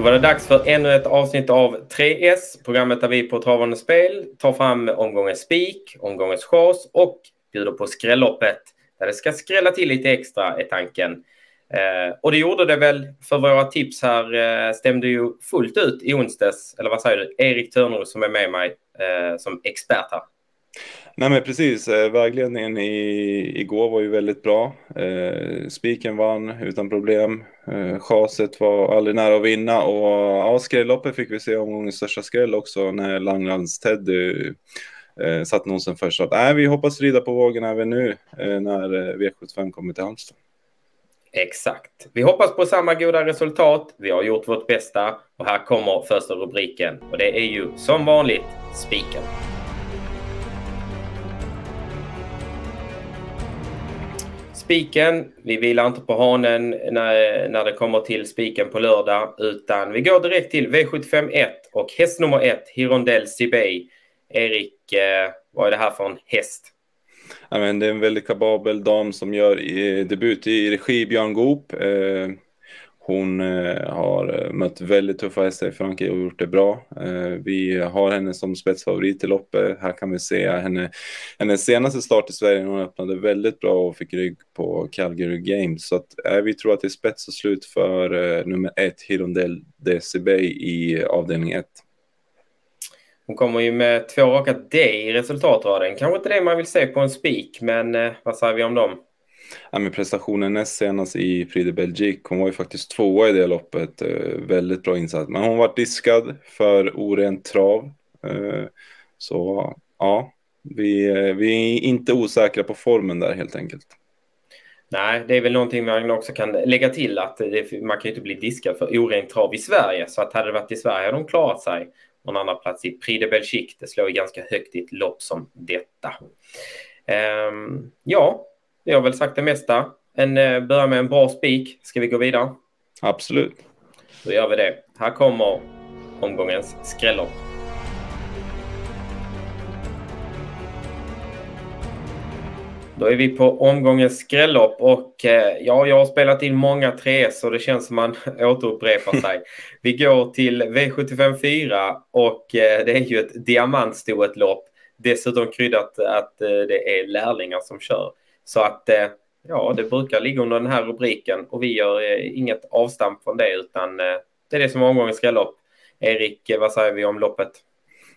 Då var det dags för ännu ett avsnitt av 3S, programmet där vi på Travande Spel tar fram omgångens spik, omgångens chans och bjuder på skrälloppet där det ska skrälla till lite extra är tanken. Eh, och det gjorde det väl för våra tips här eh, stämde ju fullt ut i onsdags, eller vad säger du? Erik Törnros som är med mig eh, som expert här. Nej men precis, eh, vägledningen i, igår var ju väldigt bra. Eh, spiken vann utan problem. Eh, chaset var aldrig nära att vinna och ja, skrälloppet fick vi se omgångens största skräll också när Langlands Teddy eh, satt nosen först. Så att, nej, vi hoppas rida på vågen även nu eh, när eh, V75 kommer till Halmstad. Exakt. Vi hoppas på samma goda resultat. Vi har gjort vårt bästa och här kommer första rubriken och det är ju som vanligt spiken. Spiken, vi vilar inte på hanen när, när det kommer till spiken på lördag utan vi går direkt till V751 och häst nummer ett, Hirondell Sibey. Erik, eh, vad är det här för en häst? Ja, men det är en väldigt kapabel dam som gör i, debut i regi Björn Goop. Eh, hon eh, har eh, mött väldigt tuffa hästar i Frankrike och gjort det bra. Eh, vi har henne som spetsfavorit i loppet. Här kan vi se henne, hennes senaste start i Sverige. Hon öppnade väldigt bra och fick rygg på Calgary Games. Så att, vi tror att det är spets och slut för nummer ett, Hirondell DCB i avdelning ett. Hon kommer ju med två raka D i resultatraden. Kanske inte det man vill se på en spik, men vad säger vi om dem? Ja, men prestationen näst senast i Prix de Belgique, hon var ju faktiskt tvåa i det loppet. Eh, väldigt bra insats. Men hon var diskad för orent trav. Eh, så ja, vi, eh, vi är inte osäkra på formen där helt enkelt. Nej, det är väl någonting man också kan lägga till att det, man kan ju inte bli diskad för orent trav i Sverige. Så att hade det varit i Sverige hade de klarat sig. Någon annan plats i Prix de Belgique, det slår ju ganska högt i ett lopp som detta. Um, ja, vi har väl sagt det mesta. En, eh, börja med en bra spik. Ska vi gå vidare? Absolut. Då gör vi det. Här kommer omgångens skrällopp. Då är vi på omgångens skrällopp och eh, ja, jag har spelat in många 3S och det känns som man återupprepar sig. Vi går till V75 4 och eh, det är ju ett diamantstoet lopp. Dessutom kryddat att det är lärlingar som kör. Så att eh, ja, det brukar ligga under den här rubriken och vi gör eh, inget avstamp från det utan eh, det är det som är omgångens skrällopp. Erik, vad säger vi om loppet?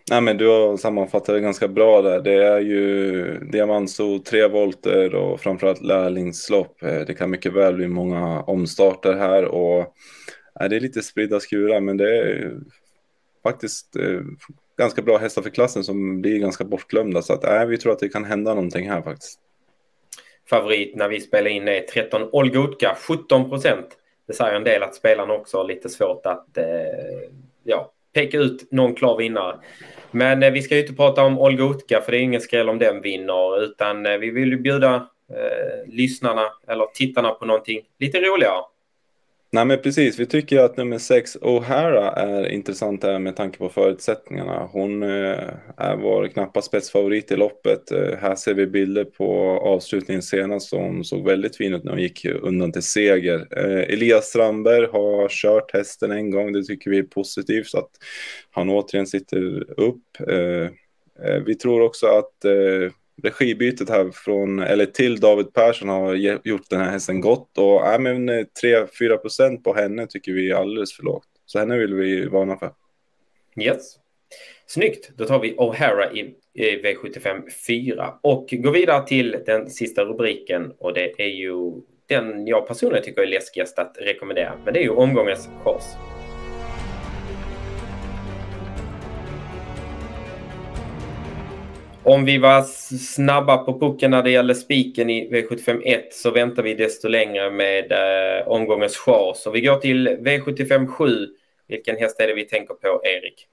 Nej, men du har sammanfattat det ganska bra där. Det är ju diamantso, tre volter och framförallt lärlingslopp. Det kan mycket väl bli många omstarter här och nej, det är lite spridda skurar, men det är faktiskt eh, ganska bra hästar för klassen som blir ganska bortglömda. Så att, nej, vi tror att det kan hända någonting här faktiskt favorit när vi spelar in är 13 Olgutka, 17 procent. Det säger en del att spelarna också har lite svårt att eh, ja, peka ut någon klar vinnare. Men eh, vi ska ju inte prata om Olgutka för det är ingen skräll om den vinner utan eh, vi vill ju bjuda eh, lyssnarna eller tittarna på någonting lite roligare. Nej men precis, vi tycker att nummer sex O'Hara är intressant här med tanke på förutsättningarna. Hon eh, är vår knappa spetsfavorit i loppet. Eh, här ser vi bilder på avslutningen senast som såg väldigt fin ut när hon gick undan till seger. Eh, Elias Strandberg har kört hästen en gång, det tycker vi är positivt så att han återigen sitter upp. Vi tror också att regibytet här från, eller till David Persson har gjort den här hästen gott och äh, men eh, 3-4 procent på henne tycker vi är alldeles för lågt. Så henne vill vi varna för. Yes. Snyggt, då tar vi O'Hara i, i V75 4 och går vidare till den sista rubriken och det är ju den jag personligen tycker är läskigast att rekommendera. Men det är ju omgångens chans. Om vi var snabba på pucken när det gäller spiken i V751 så väntar vi desto längre med eh, omgångens chans. Så vi går till V75 7. Vilken häst är det vi tänker på, Erik?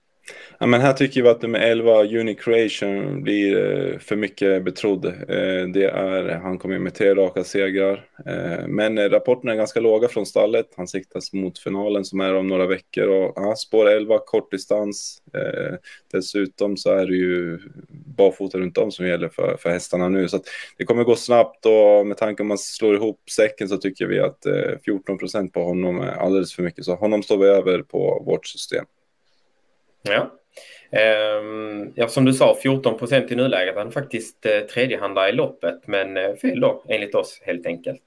Ja, men här tycker vi att nummer 11, Unicreation, blir eh, för mycket betrodd. Eh, det är, han kommer med tre raka segrar. Eh, men eh, rapporterna är ganska låga från stallet. Han siktas mot finalen som är om några veckor. Och, ja, spår 11, kortdistans. Eh, dessutom så är det ju barfota runt om som gäller för, för hästarna nu. Så det kommer gå snabbt och med tanke om man slår ihop säcken så tycker vi att eh, 14 procent på honom är alldeles för mycket. Så honom står vi över på vårt system. Ja, Ehm, ja, som du sa, 14 procent i nuläget. Han är faktiskt eh, tredjehandare i loppet, men eh, fel då enligt oss helt enkelt.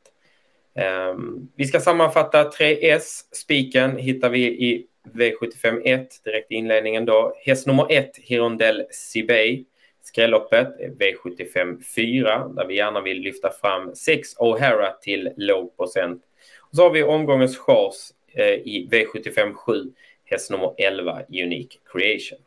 Ehm, vi ska sammanfatta 3S. Spiken hittar vi i V75 direkt i inledningen då. Häst nummer 1, Hirondell Sibey. Skrälloppet är V75 4 där vi gärna vill lyfta fram 6 O'Hara till låg procent. Och så har vi omgångens chans eh, i V75 7, häst nummer 11 Unique Creation.